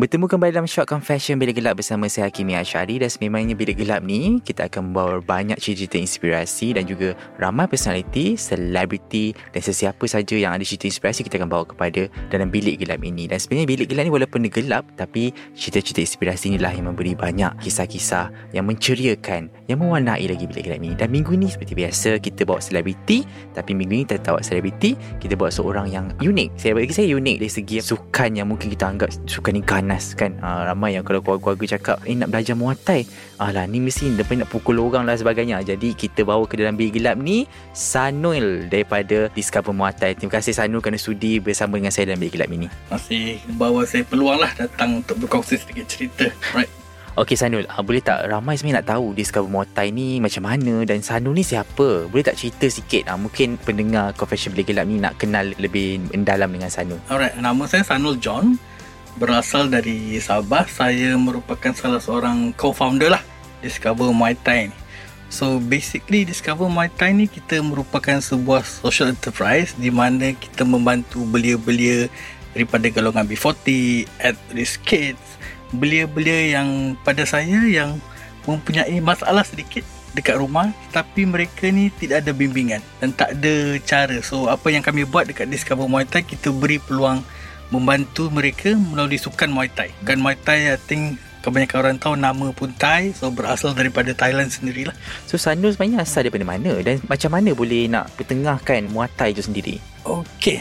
Bertemu kembali dalam Short Confession Bilik Gelap bersama saya Hakimi Ashari dan sememangnya Bilik Gelap ni kita akan membawa banyak cerita inspirasi dan juga ramai personaliti, selebriti dan sesiapa saja yang ada cerita inspirasi kita akan bawa kepada dalam Bilik Gelap ini. Dan sebenarnya Bilik Gelap ni walaupun gelap tapi cerita-cerita inspirasi inilah yang memberi banyak kisah-kisah yang menceriakan, yang mewarnai lagi Bilik Gelap ini. Dan minggu ni seperti biasa kita bawa selebriti tapi minggu ni kita bawa selebriti, kita bawa seorang yang unik. Saya bagi saya unik dari segi sukan yang mungkin kita anggap sukan ni ganas kan. Uh, ramai yang kalau keluarga-keluarga cakap eh nak belajar muay thai? Alah ni mesti depan nak pukul orang lah sebagainya. Jadi kita bawa ke dalam bilik gelap ni Sanul daripada Discover Muay Thai. Terima kasih Sanul kerana sudi bersama dengan saya dalam bilik gelap ini. Masih bawa saya peluang lah datang untuk berkongsi sedikit cerita. Right Okey Sanul, uh, boleh tak? Ramai sebenarnya nak tahu Discover Muay Thai ni macam mana dan Sanul ni siapa? Boleh tak cerita sikit? Uh, mungkin pendengar Confession Bilik Gelap ni nak kenal lebih mendalam dengan Sanul. Alright, nama saya Sanul John berasal dari Sabah. Saya merupakan salah seorang co-founder lah Discover Muay Thai ni. So basically Discover Muay Thai ni kita merupakan sebuah social enterprise di mana kita membantu belia-belia daripada golongan B40, at risk kids, belia-belia yang pada saya yang mempunyai masalah sedikit dekat rumah tapi mereka ni tidak ada bimbingan dan tak ada cara. So apa yang kami buat dekat Discover Muay Thai kita beri peluang membantu mereka melalui sukan Muay Thai. Sukan Muay Thai I think kebanyakan orang tahu nama pun Thai so berasal daripada Thailand sendirilah. So Sanul sebenarnya asal daripada mana dan macam mana boleh nak pertengahkan Muay Thai itu sendiri? Okey,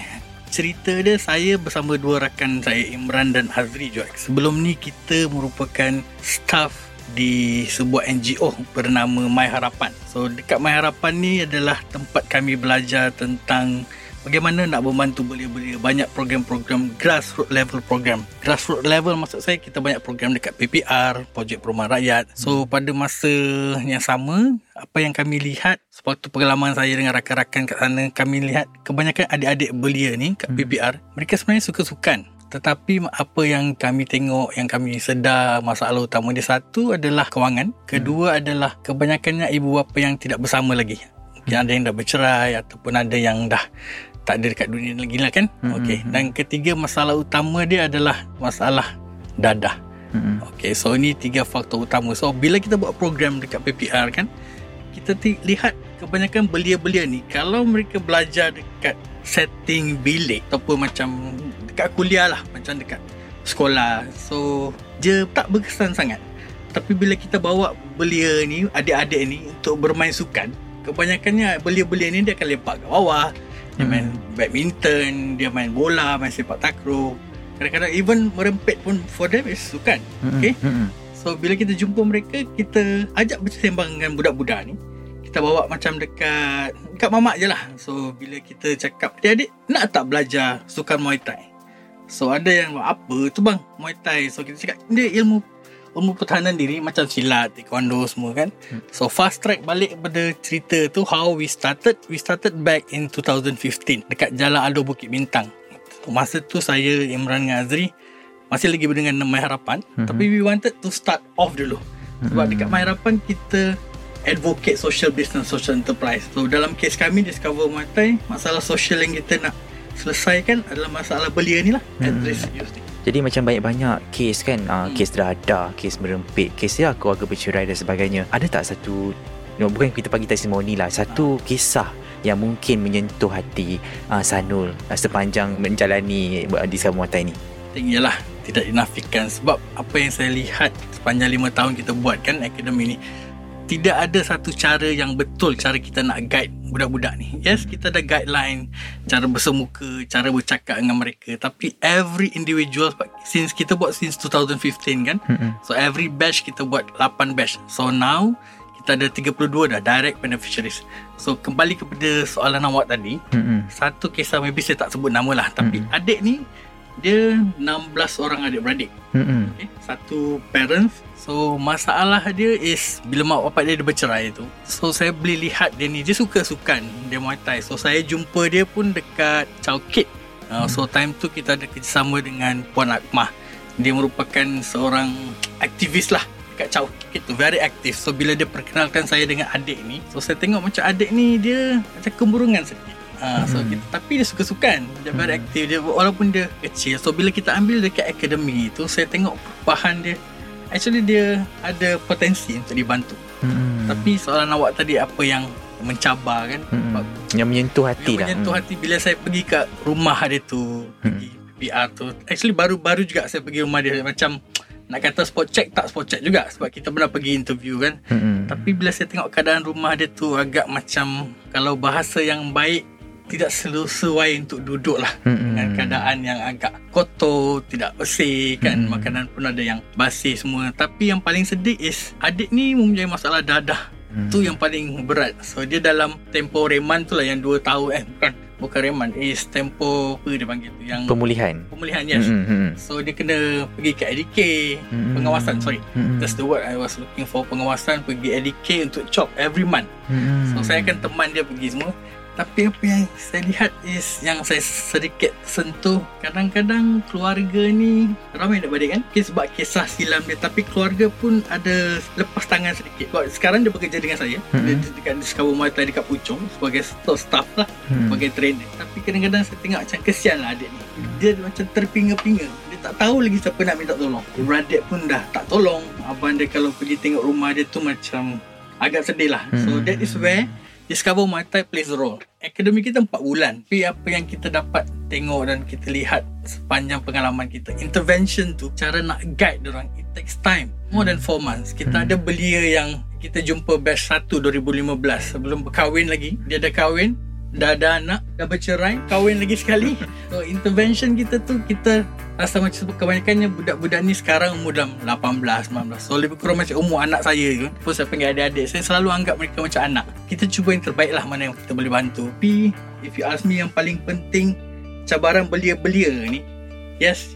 cerita dia saya bersama dua rakan saya Imran dan Azri juga. Sebelum ni kita merupakan staff di sebuah NGO bernama My Harapan. So dekat My Harapan ni adalah tempat kami belajar tentang bagaimana nak membantu belia-belia banyak program-program grassroots level program? Grassroots level maksud saya kita banyak program dekat PPR projek perumahan rakyat. So pada masa yang sama apa yang kami lihat sebab pengalaman saya dengan rakan-rakan kat sana kami lihat kebanyakan adik-adik belia ni kat PPR mereka sebenarnya suka sukan tetapi apa yang kami tengok yang kami sedar masalah utama dia satu adalah kewangan kedua hmm. adalah kebanyakannya ibu bapa yang tidak bersama lagi. Mungkin ada yang dah bercerai ataupun ada yang dah tak ada dekat dunia lagi lah kan? Hmm, okey. hmm, dan ketiga masalah utama dia adalah masalah dadah. Hmm. okey so ini tiga faktor utama. So bila kita buat program dekat PPR kan kita t- lihat kebanyakan belia-belia ni kalau mereka belajar dekat setting bilik ataupun macam dekat kuliah lah macam dekat sekolah so dia tak berkesan sangat. Tapi bila kita bawa belia ni adik-adik ni untuk bermain sukan kebanyakannya belia-belia ni dia akan lepak ke bawah dia hmm. main badminton dia main bola main sepak takraw kadang-kadang even merempet pun for them is sukan hmm. okay hmm. so bila kita jumpa mereka kita ajak bersembang dengan budak-budak ni kita bawa macam dekat dekat mamak je lah. So bila kita cakap adik-adik nak tak belajar sukan Muay Thai. So ada yang apa tu bang Muay Thai. So kita cakap dia ilmu pertahanan diri macam silat, taekwondo semua kan. Hmm. So fast track balik pada cerita tu how we started. We started back in 2015 dekat Jalan Aldo Bukit Bintang. Masa tu saya Imran dengan Azri masih lagi dengan nama harapan hmm. tapi we wanted to start off dulu. Sebab hmm. dekat My Harapan kita advocate social business, social enterprise. So dalam kes kami Discover Muay Thai, masalah social yang kita nak selesaikan adalah masalah belia ni lah. Hmm. Jadi macam banyak-banyak kes kan, uh, hmm. kes terada, kes merempit, kes ya keluarga bercerai dan sebagainya. Ada tak satu, no, bukan kita panggil testimoni lah, satu kisah yang mungkin menyentuh hati uh, Sanul uh, sepanjang menjalani uh, Discover Muay Thai ni? Yalah, tidak dinafikan sebab apa yang saya lihat sepanjang lima tahun kita buat kan akademi ni tidak ada satu cara yang betul cara kita nak guide budak-budak ni. Yes, kita ada guideline cara bersemuka, cara bercakap dengan mereka. Tapi every individual since kita buat since 2015 kan. So every batch kita buat 8 batch. So now kita ada 32 dah direct beneficiaries. So kembali kepada soalan awak tadi, satu kisah maybe saya tak sebut nama lah tapi adik ni dia 16 orang adik-beradik. Mm-mm. Okay. Satu parents. So masalah dia is Bila mak bapak dia, dia bercerai tu. So saya boleh lihat dia ni. Dia suka sukan Dia Muay Thai. So saya jumpa dia pun dekat Chowkit uh, So time tu kita ada kerjasama dengan Puan Akmah. Dia merupakan seorang aktivis lah Dekat Chowkit tu. Very aktif So bila dia perkenalkan saya dengan adik ni So saya tengok macam adik ni Dia macam kemurungan sedikit Uh, so kita, tapi dia suka sukan dia very aktif dia walaupun dia kecil so bila kita ambil dekat akademi tu saya tengok perubahan dia actually dia ada potensi untuk dibantu. Mm-mm. tapi soalan awak tadi apa yang mencabar kan. Sebab Yang menyentuh hati yang lah. menyentuh hati bila saya pergi kat rumah dia tu pergi PR tu. Actually baru-baru juga saya pergi rumah dia. Macam nak kata spot check tak spot check juga. Sebab kita pernah pergi interview kan. Mm-mm. tapi bila saya tengok keadaan rumah dia tu agak macam kalau bahasa yang baik tidak sesuai untuk duduk lah Mm-mm. dengan keadaan yang agak kotor, tidak bersih kan. Mm. Makanan pun ada yang basi semua. Tapi yang paling sedih is adik ni mempunyai masalah dadah. Mm. Tu yang paling berat. So dia dalam tempo reman tu lah yang 2 tahun eh bukan bukan reman is tempo apa dia panggil tu yang Pemulihan. pemulihan yes. Mm-mm. So dia kena pergi ke LDK Mm. pengawasan sorry. Mm-mm. That's the word I was looking for pengawasan pergi LDK untuk chop every month. Mm-mm. So saya akan teman dia pergi semua Tapi apa yang saya lihat is Yang saya sedikit sentuh. Kadang-kadang keluarga ni Ramai nak balik kan? Okay, Sebab kisah silam dia. Tapi keluarga pun ada Lepas tangan sedikit. Sebab sekarang dia bekerja dengan saya. Mhm. Dia dekat Discover Muay Thai dekat Puchong Sebagai staff lah. Mm. Sebagai trainer. Tapi kadang-kadang saya tengok macam Kesian lah adik ni. Dia macam terpinga-pinga. Dia tak tahu lagi siapa nak minta tolong. Beradik pun dah tak tolong. Abang dia kalau pergi tengok rumah dia tu macam Agak sedih lah. So Mhm. that is where Discover Muay Thai plays a role. Akademi kita 4 bulan. Tapi apa yang kita dapat tengok dan kita lihat sepanjang pengalaman kita. Intervention tu, cara nak guide orang it takes time. More than 4 months. Kita ada belia yang kita jumpa batch 1 2015. Sebelum berkahwin lagi. Dia dah kahwin. Dah ada anak. Dah bercerai. Kahwin lagi sekali. So intervention kita tu kita rasa macam kebanyakannya budak-budak ni sekarang umur dalam 18, 19. So lebih kurang macam umur anak saya tu. Pun saya panggil adik-adik. Saya selalu anggap mereka macam anak. Kita cuba yang terbaik lah mana yang kita boleh bantu. Tapi if you ask me yang paling penting cabaran belia-belia ni. Yes,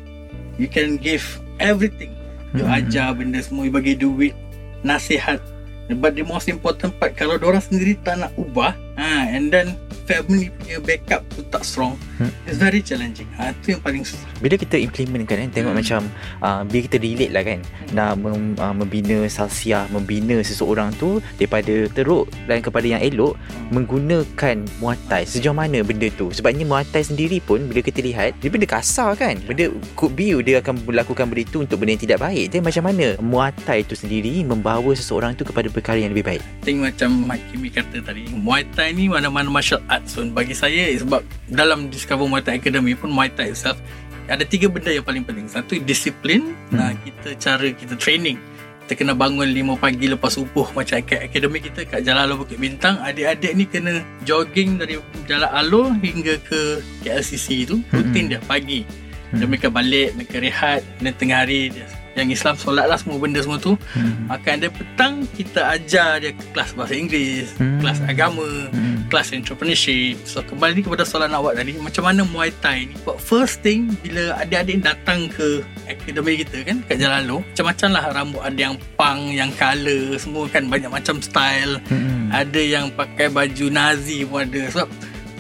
you can give everything. You Hmm. ajar benda semua, you bagi duit, nasihat. But the most important part kalau orang sendiri tak nak ubah, ha, and then family punya backup tu tak strong, Hmm. it's very challenging. Ha, tu yang paling susah. Bila kita implement kan eh, Tengok Hmm. macam uh, Bila kita relate lah kan Nak mem, uh, membina salsiah Membina seseorang tu Daripada teruk Dan kepada yang elok Menggunakan Muay Thai. Sejauh mana benda tu? Sebabnya Muay Thai sendiri pun Bila kita lihat Dia benda kasar kan? Benda could be Dia akan melakukan benda itu Untuk benda yang tidak baik. Jadi macam mana Muay Thai tu sendiri Membawa seseorang tu Kepada perkara yang lebih baik? Think macam Hakimi kata tadi Muay Thai ni mana-mana martial arts pun Bagi saya sebab Dalam Discover Muay Thai Academy pun Muay Thai itself Ada tiga benda yang paling penting. Satu disiplin. Hmm. nah, Kita cara kita training. Kita kena bangun 5 pagi lepas subuh Macam kat akademi kita Kat Jalan Alor Bukit Bintang Adik-adik ni kena jogging Dari Jalan Alor Hingga ke KLCC tu Rutin dia pagi. Dan mereka balik Mereka rehat Dan tengah hari dia yang Islam solat lah semua benda semua tu hmm. Akan ada petang kita ajar dia kelas bahasa Inggeris, Hmm. kelas agama, Hmm. kelas entrepreneurship. So kembali kepada soalan awak tadi, macam mana Muay Thai ni? But first thing bila adik-adik datang ke akademi kita kan kat Jalan Lo, macam-macam lah rambut ada yang punk, yang colour, semua kan banyak macam style. Hmm. Ada yang pakai baju Nazi pun ada. Sebab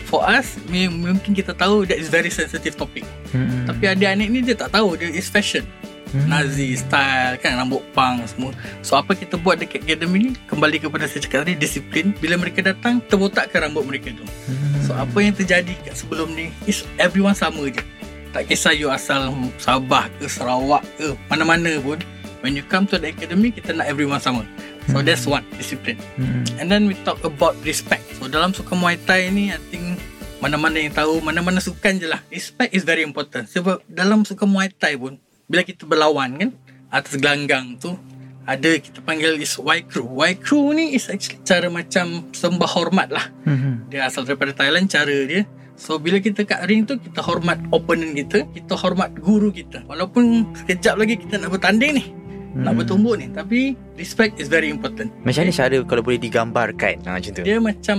for us mungkin kita tahu that is very sensitive topic. Hmm. Tapi adik-adik ni dia tak tahu dia is fashion. Hmm. Nazi style kan rambut punk semua. So apa kita buat dekat academy ni kembali kepada saya cakap tadi disiplin. Bila mereka datang terbotakkan rambut mereka tu. Hmm. So apa yang terjadi kat sebelum ni is everyone sama je. Tak kisah you asal Sabah ke Sarawak ke mana-mana pun. When you come to the academy kita nak everyone sama. So Hmm. that's one discipline. Hmm. And then we talk about respect. So dalam sukan Muay Thai ni I think mana-mana yang tahu mana-mana sukan je lah. Respect is very important. Sebab dalam sukan Muay Thai pun bila kita berlawan kan atas gelanggang tu ada kita panggil is Y crew. Y crew ni is actually cara macam sembah hormat lah. Hmm. Dia asal daripada Thailand cara dia. So bila kita kat ring tu kita hormat opponent kita, kita hormat guru kita. Walaupun sekejap lagi kita nak bertanding ni, hmm. nak bertumbuk ni, tapi respect is very important. Macam mana cara kalau boleh digambarkan ha, macam tu? Dia macam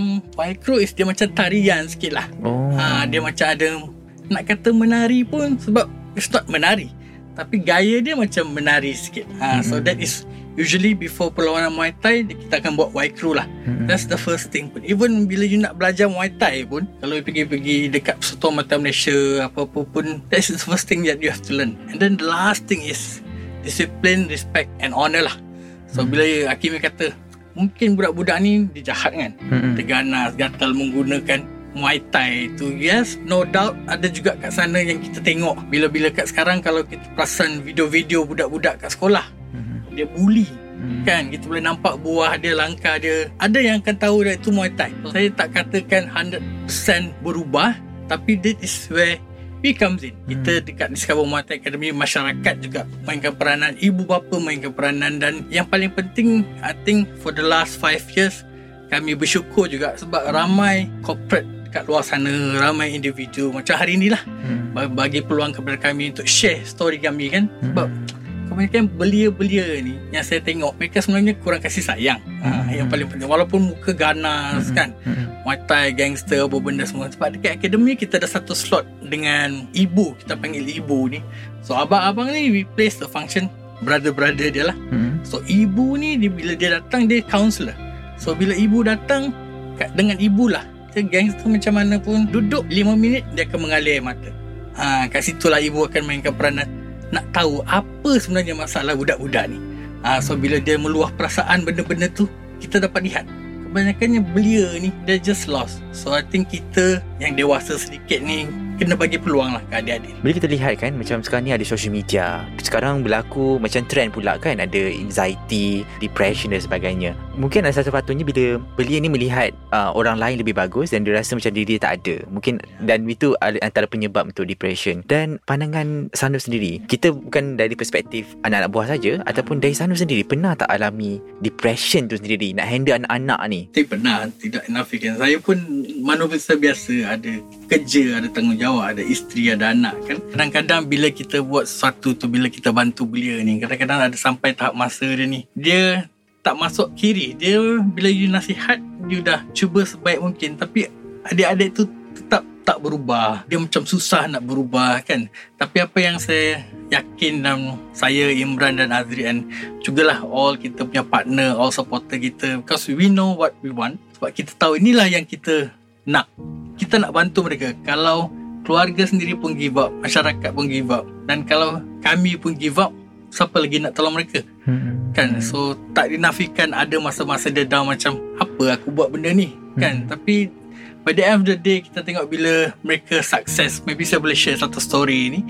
crew is dia macam tarian sikit lah. Oh. Ha, dia macam ada nak kata menari pun sebab it's not menari. Tapi gaya dia macam menari sikit. Ha, so that is usually before perlawanan Muay Thai kita akan buat Y crew lah. Hmm. That's the first thing pun. Even bila you nak belajar Muay Thai pun, kalau you pergi-pergi dekat Persatuan Muay Thai Malaysia apa-apa pun, that's the first thing that you have to learn. And then the last thing is discipline, respect and honor lah. So bila Hakim kata mungkin budak-budak ni dia jahat kan. Hmm. Dia ganas, gatal menggunakan Muay Thai tu yes no doubt ada juga kat sana yang kita tengok. Bila-bila kat sekarang kalau kita perasan video-video budak-budak kat sekolah Hmm. dia bully Hmm. kan? Kita boleh nampak buah dia langkah dia. Ada yang akan tahu that itu Muay Thai. Saya tak katakan 100% berubah tapi that is where we comes in. Kita dekat Discover Muay Thai Academy masyarakat juga mainkan peranan. Ibu bapa mainkan peranan. Dan yang paling penting I think for the last 5 years kami bersyukur juga sebab ramai corporate kat luar sana ramai individu. Macam hari ni lah Hmm. ba- bagi peluang kepada kami untuk share story kami kan? Sebab kebanyakan belia-belia ni yang saya tengok mereka sebenarnya kurang kasih sayang. Ha, yang paling penting. Walaupun muka ganas kan? Hmm. Muay Thai, gangster apa benda semua. Sebab dekat akademi kita ada satu slot dengan ibu. Kita panggil ibu ni. So abang-abang ni we place the function brother-brother dia lah. Hmm. So ibu ni dia, bila dia datang dia counselor. So bila ibu datang kat, dengan ibu Dia gangster macam mana pun duduk 5 minit dia akan mengalir mata. Ha, kat situlah ibu akan mainkan peranan nak tahu apa sebenarnya masalah budak-budak ni. Ha, so bila dia meluah perasaan benda-benda tu kita dapat lihat kebanyakannya belia ni dia just lost. So I think kita yang dewasa sedikit ni kena bagi peluang lah ke adik-adik. Bila kita lihat kan Macam sekarang ni ada social media Sekarang berlaku Macam trend pula kan Ada anxiety Depression dan sebagainya. Mungkin ada satu patutnya Bila belia ni melihat uh, Orang lain lebih bagus Dan dia rasa macam diri dia tak ada. Mungkin Dan itu antara penyebab Untuk depression. Dan pandangan Sanur sendiri Kita bukan dari perspektif Anak-anak buah saja Ataupun dari Sanur sendiri Pernah tak alami Depression tu sendiri? Nak handle anak-anak ni? Saya pernah tidak nafikan. Saya pun manusia biasa ada kerja, ada tanggungjawab, ada isteri, ada anak kan. Kadang-kadang bila kita buat sesuatu tu, bila kita bantu belia ni, kadang-kadang ada sampai tahap masa dia ni. Dia tak masuk kiri. Dia bila you nasihat, you dah cuba sebaik mungkin. Tapi adik-adik tu tetap tak berubah. Dia macam susah nak berubah kan. Tapi apa yang saya yakin dan saya Imran dan Azrian jugalah all kita punya partner, all supporter kita because we know what we want. Sebab kita tahu inilah yang kita nak. Kita nak bantu mereka. Kalau keluarga sendiri pun give up, masyarakat pun give up. Dan kalau kami pun give up, siapa lagi nak tolong mereka? kan? So tak dinafikan ada masa-masa dia down macam apa aku buat benda ni? Kan? Tapi by the end of the day kita tengok bila mereka sukses maybe saya boleh share satu story ni.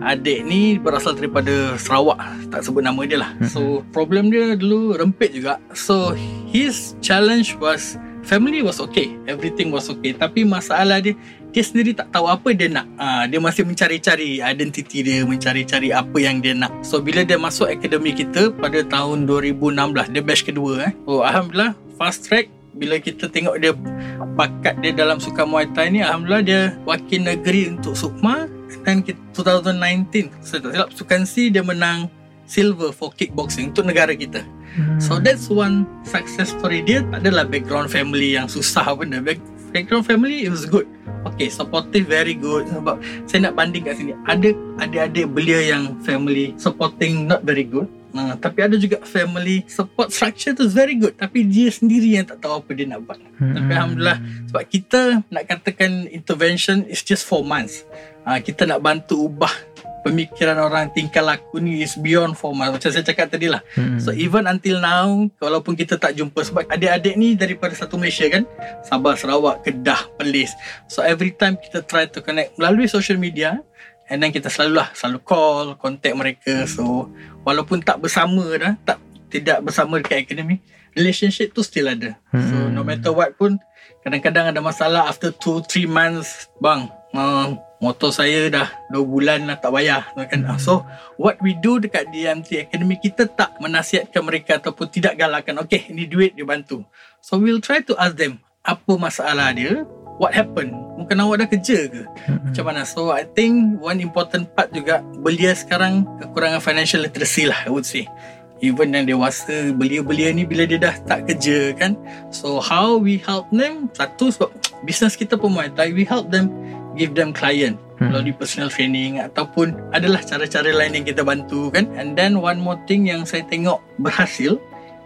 Adik ni berasal daripada Sarawak tak sebut nama dia lah. So problem dia dulu rempit juga. So his challenge was family was okay everything was okay tapi masalah dia dia sendiri tak tahu apa dia nak. Uh, dia masih mencari-cari identiti dia, mencari-cari apa yang dia nak. So bila dia masuk akademi kita pada tahun 2016, dia batch kedua eh. Oh alhamdulillah fast track bila kita tengok dia bakat dia dalam sukan Muay Thai ni alhamdulillah dia wakil negeri untuk Sukma dan kita, 2019 saya tak silap sukan C dia menang silver for kickboxing untuk negara kita. So that's one success story dia tak adalah background family yang susah benda. Back, background family it was good. Okay, supportive very good sebab saya nak banding kat sini. Ada adik-adik belia yang family supporting not very good. Nah, tapi ada juga family support structure tu very good tapi dia sendiri yang tak tahu apa dia nak buat. Tapi alhamdulillah sebab kita nak katakan intervention is just 4 months. Ha, kita nak bantu ubah pemikiran orang tingkah laku ni is beyond formal macam saya cakap tadi lah. Hmm. so even until now walaupun kita tak jumpa sebab adik-adik ni daripada satu Malaysia kan Sabah, Sarawak, Kedah, Perlis. So every time kita try to connect melalui social media and then kita selalu lah selalu call contact mereka. So walaupun tak bersama dah tak tidak bersama dekat akademi relationship tu still ada. So no matter what pun kadang-kadang ada masalah after 2 3 months bang uh, motor saya dah 2 bulan lah tak bayar kan. So what we do dekat DMT Academy kita tak menasihatkan mereka ataupun tidak galakkan okay ini duit dia bantu. So we'll try to ask them apa masalah dia what happened mungkin awak dah kerja ke? Macam mana? So I think one important part juga belia sekarang kekurangan financial literacy lah I would say. Even yang dewasa belia-belia ni bila dia dah tak kerja kan. So how we help them? Satu sebab business kita pun Muay Thai we help them give them client Hmm. melalui personal training ataupun adalah cara-cara lain yang kita bantu kan? And then one more thing yang saya tengok berhasil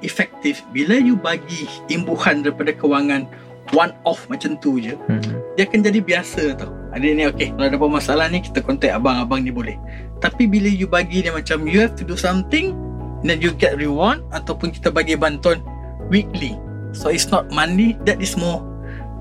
efektif bila you bagi imbuhan daripada kewangan one off macam tu je Hmm. dia akan jadi biasa tau. Ada ni okay kalau ada apa masalah ni kita contact abang-abang ni boleh. Tapi bila you bagi dia macam you have to do something then you get reward ataupun kita bagi bantuan weekly. So it's not money that is more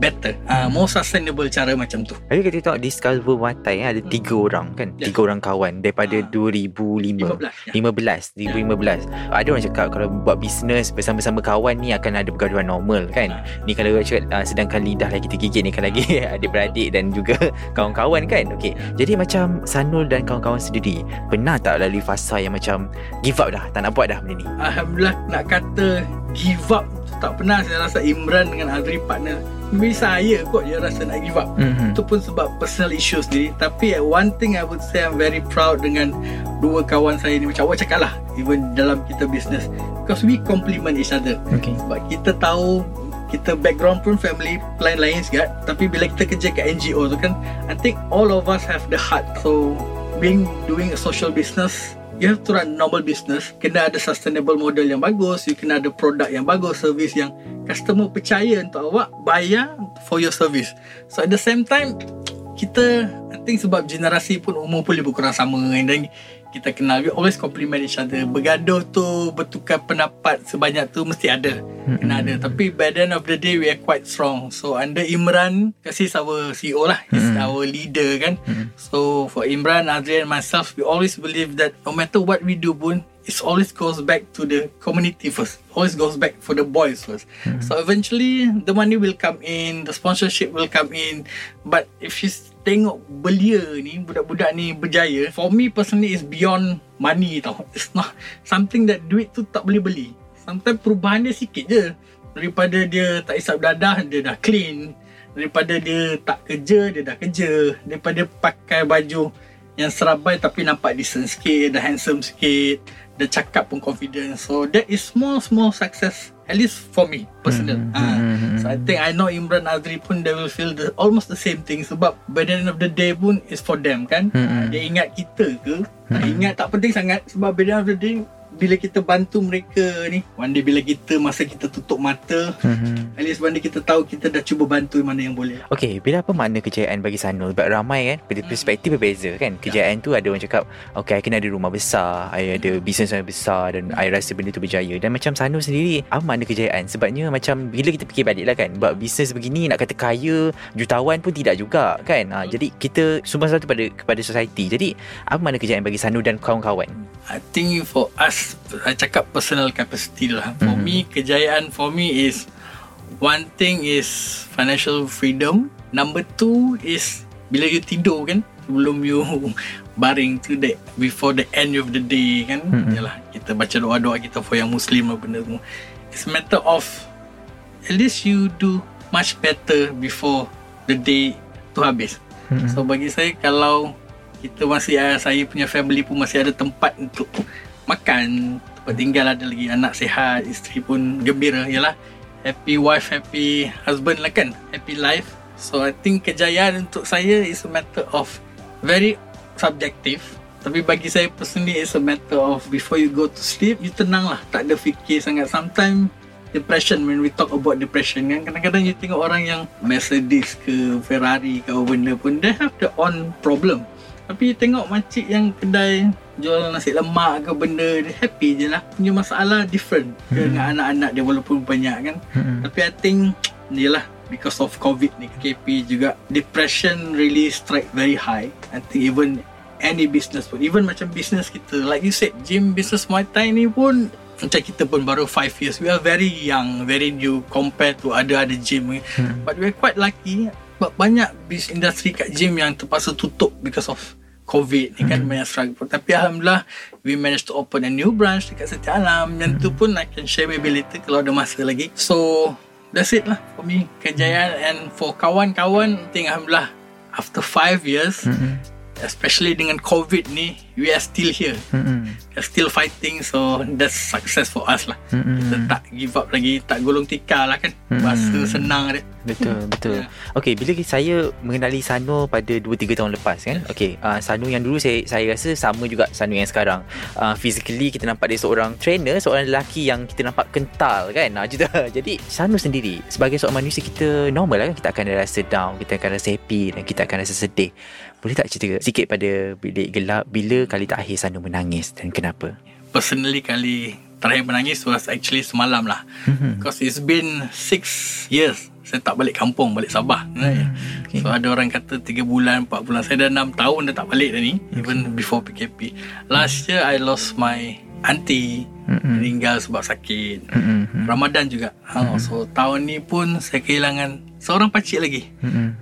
better. Uh, more sustainable cara macam tu. Tapi kita tengok Discover Thai kan, ada tiga orang kan? Ya. Tiga orang kawan Daripada Ah. 2005 15 ya. 15 2015 Ada orang cakap Kalau buat bisnes Bersama-sama kawan ni Akan ada pergaduhan normal kan? Ah. Ni kalau cakap uh, Sedangkan lidah lagi kita gigit ni Kan lagi adik-beradik Dan juga kawan-kawan kan? Okay Jadi macam Sanul dan kawan-kawan sendiri Pernah tak lalui fasa yang macam Give up dah Tak nak buat dah benda ni? Alhamdulillah nak kata give up tak pernah saya rasa Imran dengan Azri partner. Maybe saya kot je rasa nak give up. Mm-hmm. Itu pun sebab personal issues sendiri. Tapi one thing I would say I'm very proud dengan Dua kawan saya ni. Macam awak cakap lah Even dalam kita business. Because we complement each other. Okay. Sebab kita tahu kita background pun family lain-lain juga Tapi bila kita kerja kat NGO tu kan I think all of us have the heart. So being doing a social business You have to run normal business Kena ada sustainable model yang bagus You kena ada produk yang bagus Service yang customer percaya untuk awak Bayar for your service. So at the same time Kita I think sebab generasi pun umur pun lebih kurang sama then kita kenal We always compliment each other. Bergaduh tu Bertukar pendapat Sebanyak tu mesti ada Kena ada. Tapi by the end of the day We are quite strong. So under Imran Kasi our CEO lah He's Mm-mm. our leader kan. So for Imran, Adrian and myself We always believe that No matter what we do pun It always goes back to the community first. Always goes back for the boys first. So eventually The money will come in The sponsorship will come in. But if you tengok belia ni Budak-budak ni berjaya For me personally is beyond money tau. It's not something that duit tu tak boleh beli. Sometimes perubahan dia sikit je. Daripada dia tak isap dadah Dia dah clean. Daripada dia tak kerja Dia dah kerja. Daripada pakai baju Yang serabai tapi nampak decent sikit Dah handsome sikit Dah cakap pun confident. So that is small small success At least for me Personal Mhm, Ah. mhm, So I think I know Imran Azri pun They will feel the, almost the same thing Sebab by the end of the day pun Is for them kan Mhm. Dia ingat kita ke Tak Mhm. ingat tak penting sangat Sebab by the end of the day Bila kita bantu mereka ni One day bila kita Masa kita tutup mata mm-hmm. At least one day kita tahu Kita dah cuba bantu Mana yang boleh Okay, bila apa makna kejayaan bagi Sanul? Sebab ramai kan, pada perspektif berbeza kan. Kejayaan tu ada orang cakap, okay, I kena ada rumah besar, I ada bisnes yang besar dan I rasa benda tu berjaya. Dan macam Sanul sendiri, apa makna kejayaan? Sebabnya macam bila kita fikir balik lah kan, buat bisnes begini nak kata kaya, jutawan pun tidak juga kan. Ha, jadi kita sumbang satu pada kepada society. Jadi apa makna kejayaan bagi Sanul dan kawan-kawan? I think for us I cakap personal capacity lah. For Mhm. me Kejayaan for me is One thing is Financial freedom. Number two is Bila you tidur kan Sebelum you Baring tu that Before the end of the day kan. Mhm. Yalah Kita baca doa-doa kita For yang muslim lah benda semua It's a matter of At least you do Much better Before The day Tu habis. So bagi saya kalau kita masih ada saya punya family pun masih ada tempat untuk makan, tinggal ada lagi anak sihat, isteri pun gembira yalah. Happy wife, happy husband lah kan. Happy life. So I think kejayaan untuk saya is a matter of very subjective. Tapi bagi saya personally is a matter of before you go to sleep, you tenang lah. Tak ada fikir sangat. Sometimes depression when we talk about depression kan kadang-kadang you tengok orang yang Mercedes ke Ferrari ke apa benda pun they have their own problem tapi you tengok makcik yang kedai jual nasi lemak ke benda dia happy je lah punya masalah different hmm. dengan anak-anak dia walaupun banyak kan Hmm. tapi I think Yelah Because of COVID ni KP juga Depression really strike very high I think even Any business pun Even macam business kita Like you said Gym business Muay Thai ni pun Macam kita pun baru 5 years We are very young Very new Compared to other-other gym Hmm. But we are quite lucky banyak bis industri kat gym yang terpaksa tutup because of COVID ni kan banyak struggle. Tapi Alhamdulillah we managed to open a new branch dekat Setia Alam. Yang tu pun I can share maybe later kalau ada masa lagi. So that's it lah for me. Kejayaan and for kawan-kawan I think Alhamdulillah after 5 years especially dengan COVID ni we are still here we are still fighting so that's success for us lah kita tak give up lagi tak gulung tikar lah kan bahasa senang dia Betul, betul. Ya. Okey, bila saya mengenali Sano pada 2 3 tahun lepas kan. Okey, uh, Sano yang dulu saya saya rasa sama juga Sano yang sekarang. Uh, physically kita nampak dia seorang trainer, seorang lelaki yang kita nampak kental kan. Uh. Jadi Sano sendiri sebagai seorang manusia kita normal lah kan kita akan rasa down, kita akan rasa happy dan kita akan rasa sedih. Boleh tak cerita sikit pada bilik gelap bila kali terakhir Sano menangis dan kenapa? personally kali terakhir menangis was actually semalam lah. Because it's been six years saya tak balik kampung, balik Sabah. okay. So ada orang kata 3 bulan, 4 bulan. Saya dah 6 tahun dah tak balik dah ni. Even before PKP. Last year I lost my auntie. Meninggal sebab sakit. Mm-mm. Ramadan juga. Ha, so tahun ni pun saya kehilangan seorang pakcik lagi.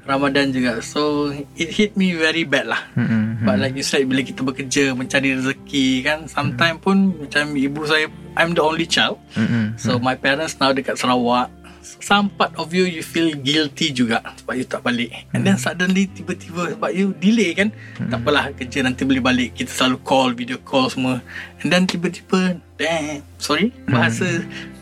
Ramadan juga. So it hit me very bad lah. Mm-mm. But like you said Bila kita bekerja Mencari rezeki kan Sometimes pun Macam ibu saya I'm the only child Mm-mm. So my parents now Dekat Sarawak Some part of you You feel guilty juga Sebab you tak balik And then suddenly Tiba-tiba Sebab you delay kan Tak apalah kerja Nanti boleh balik Kita selalu call Video call semua And then tiba-tiba Damn Sorry Bahasa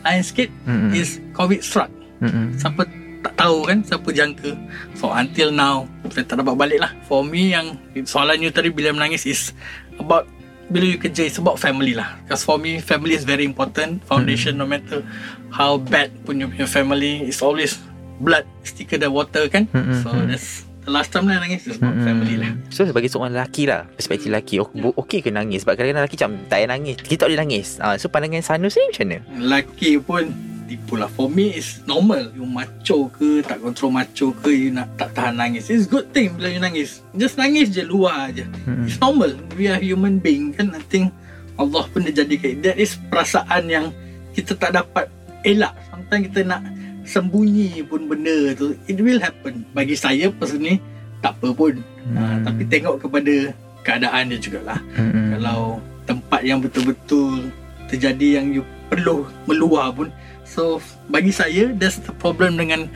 lain sikit Mm-mm. Is COVID struck. Mm-mm. Siapa tak tahu kan Siapa jangka. So until now Saya tak dapat balik lah. For me yang Soalan you tadi Bila menangis is About Bila you kerja It's about family lah. Because for me Family is very important. Foundation no matter How bad pun you punya family It's always Blood is thicker than water kan. Mm-mm. So that's The last time lah nangis Is about family lah. So sebagai seorang lelaki lah Perspektif lelaki ok- Okey ke nangis? Sebab kadang-kadang lelaki macam Tak payah nangis. Kita tak boleh nangis. Uh, So pandangan Sano sendiri macam mana? Lelaki pun Tipu lah. For me it's normal. You macho ke Tak kontrol macho ke You nak tak tahan nangis. It's good thing Bila you nangis. Just nangis je Luar je Mm-mm. It's normal. We are human being kan? I think Allah pun dia jadikan. That is perasaan yang Kita tak dapat Elak. Sometimes kita nak Sembunyi pun benda tu It will happen. Bagi saya personally Tak apa pun. Hmm. Tapi tengok kepada Keadaan dia jugalah. Mm-mm. kalau tempat yang betul-betul terjadi yang you perlu meluar pun. So bagi saya that's the problem dengan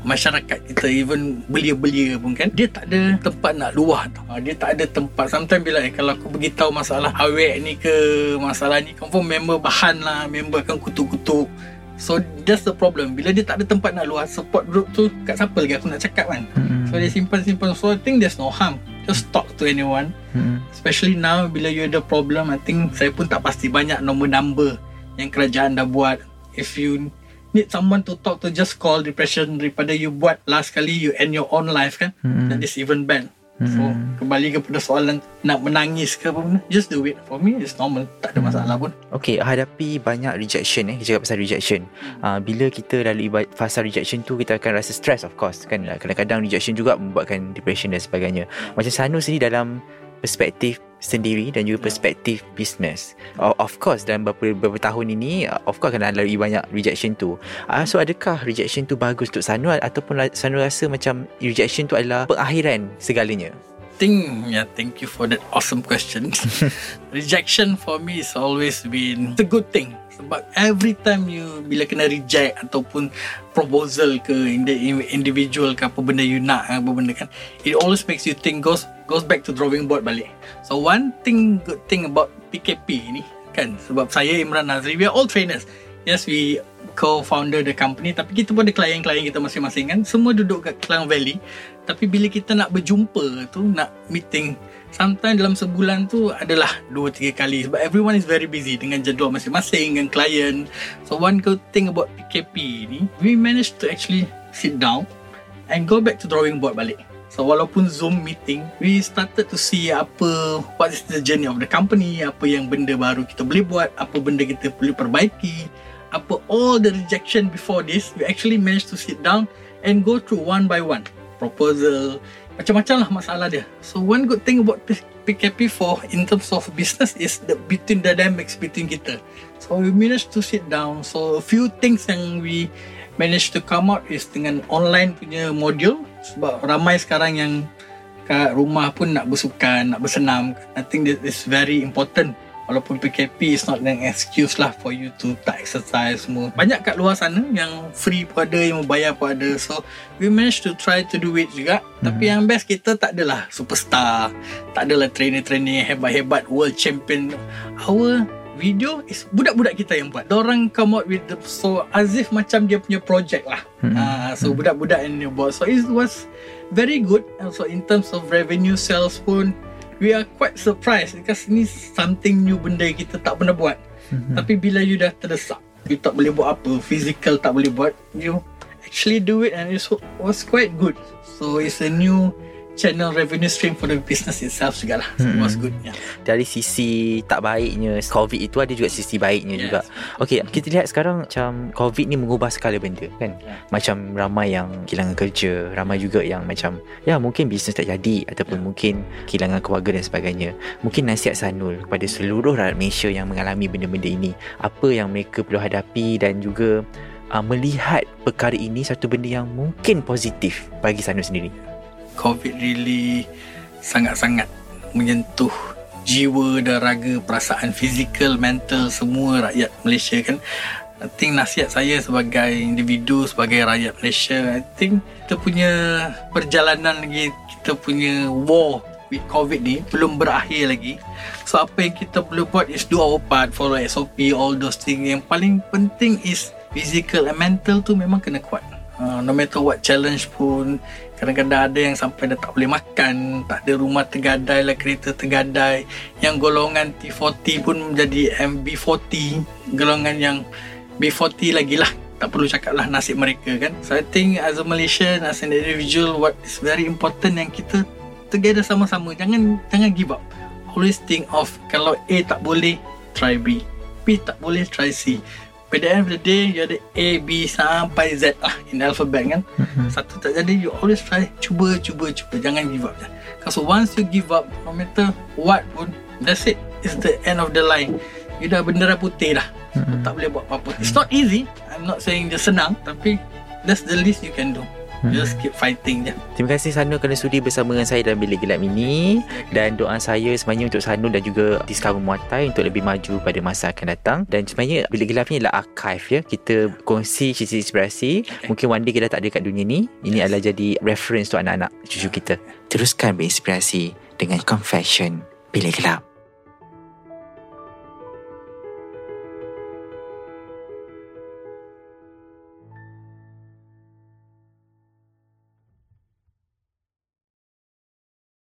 masyarakat kita even belia-belia pun kan. Dia tak ada tempat nak luar tau. Ha, dia tak ada tempat. Sometimes bila eh, kalau aku beritahu masalah awek ni ke masalah ni confirm member bahan lah member akan kutuk-kutuk so that's the problem. Bila dia tak ada tempat nak luar support group tu kat siapa lagi aku nak cakap kan? Mm-mm. so dia simpan-simpan. So I think there's no harm. Just talk to anyone. Mm-mm. Especially now bila you ada problem I think saya pun tak pasti banyak nombor number yang kerajaan dah buat. If you need someone to talk to just call depression daripada you buat last kali you end your own life kan? Mm-mm. that is even bad so kembali kepada soalan nak menangis ke apa benda just do it for me it's normal tak ada masalah pun Okay, hadapi banyak rejection eh. Kita cakap pasal rejection. Uh, bila kita lalui fasa rejection tu, kita akan rasa stress of course. Kan kadang-kadang rejection juga membuatkan depression dan sebagainya. Macam Sanu sendiri dalam perspektif sendiri dan juga perspektif business. Uh, of course dalam beberapa, beberapa tahun ini, uh, of course akan lalui banyak rejection tu. Uh, so adakah rejection tu bagus untuk Sanu ataupun Sanu rasa macam rejection tu adalah pengakhiran segalanya? think yeah thank you for that awesome question rejection for me is always been it's a good thing sebab every time you bila kena reject ataupun proposal ke indi- individual ke apa benda you nak apa benda kan it always makes you think goes goes back to drawing board balik. So one thing good thing about PKP ni kan sebab saya Imran Nazri we are all trainers. Yes we co-founder the company tapi kita pun ada klien-klien kita masing-masing kan. Semua duduk kat Klang Valley. Tapi bila kita nak berjumpa tu nak meeting sometimes dalam sebulan tu adalah 2 3 kali. Sebab everyone is very busy dengan jadual masing-masing dengan klien. So one good thing about PKP ni we managed to actually sit down and go back to drawing board balik So walaupun Zoom meeting, we started to see apa what is the journey of the company, apa yang benda baru kita boleh buat, apa benda kita perlu perbaiki, apa all the rejection before this, we actually managed to sit down and go through one by one proposal, macam-macam lah masalah dia. So one good thing about P- PKP for in terms of business is the between dynamics between kita. So we managed to sit down. So a few things yang we managed to come out is dengan online punya module Sebab ramai sekarang yang kat rumah pun nak bersukan, nak bersenam. I think that is very important. Walaupun PKP is not an excuse lah for you to tak exercise semua. Banyak kat luar sana yang free pun ada, yang membayar pun ada. So, we managed to try to do it juga. Mm-hmm. Tapi yang best kita tak adalah superstar. Tak adalah trainer-trainer yang hebat-hebat, world champion. Our video is budak-budak kita yang buat. Orang come out with the, so as if macam dia punya project lah. Mm-hmm. Uh, so, budak-budak yang dia buat. So, it was very good. Also, in terms of revenue sales pun, we are quite surprised because ni something new benda kita tak pernah buat. Mm-hmm. Tapi bila you dah terdesak, you tak boleh buat apa, physical tak boleh buat, you actually do it and it was quite good. So it's a new channel revenue stream for the business itself juga lah. So hmm. it was good. Yeah. Dari sisi tak baiknya COVID itu ada juga sisi baiknya yes. juga. Okay, kita lihat sekarang macam COVID ni mengubah segala benda kan. Yeah. Macam ramai yang kehilangan kerja, ramai juga yang macam ya mungkin bisnes tak jadi ataupun yeah. mungkin kehilangan keluarga dan sebagainya. Mungkin nasihat Sanul kepada seluruh rakyat Malaysia yang mengalami benda-benda ini. Apa yang mereka perlu hadapi dan juga uh, melihat perkara ini satu benda yang mungkin positif bagi Sanul sendiri. COVID really sangat-sangat menyentuh jiwa dan raga, perasaan fizikal, mental semua rakyat Malaysia kan. I think nasihat saya sebagai individu, sebagai rakyat Malaysia, I think kita punya perjalanan lagi, kita punya war with COVID ni belum berakhir lagi. So apa yang kita perlu buat is do our part, follow SOP, all those things. Yang paling penting is physical and mental tu memang kena kuat. Uh, no matter what challenge pun Kadang-kadang ada yang sampai dah tak boleh makan Tak ada rumah tergadai lah Kereta tergadai. Yang golongan T40 pun menjadi MB40 Golongan yang B40 lagi lah. Tak perlu cakap lah nasib mereka kan? So I think as a Malaysian As an individual What is very important Yang kita Together sama-sama. Jangan jangan give up. Always think of Kalau A tak boleh Try B. B tak boleh Try C By the end of the day You ada A, B sampai Z lah In alphabet kan? Mm-hmm. Satu tak jadi You always try Cuba, cuba, cuba. Jangan give up Because once you give up No matter what pun That's it. It's the end of the line. You dah bendera putih dah. Mm-hmm. Tak boleh buat apa-apa. It's not easy. I'm not saying dia senang Tapi That's the least you can do Hmm. Just keep fighting je. Terima kasih Sanul kerana sudi bersama dengan saya dalam Bilik Gelap ini. Dan doa saya sebenarnya untuk Sanul dan juga Discover Muatai untuk lebih maju pada masa akan datang. Dan sebenarnya Bilik Gelap ni adalah archive ya. Kita kongsi sisi inspirasi. Okay. Mungkin one day kita tak ada kat dunia ni. Ini yes. adalah jadi reference untuk anak-anak cucu kita. Teruskan berinspirasi dengan Confession Bilik Gelap.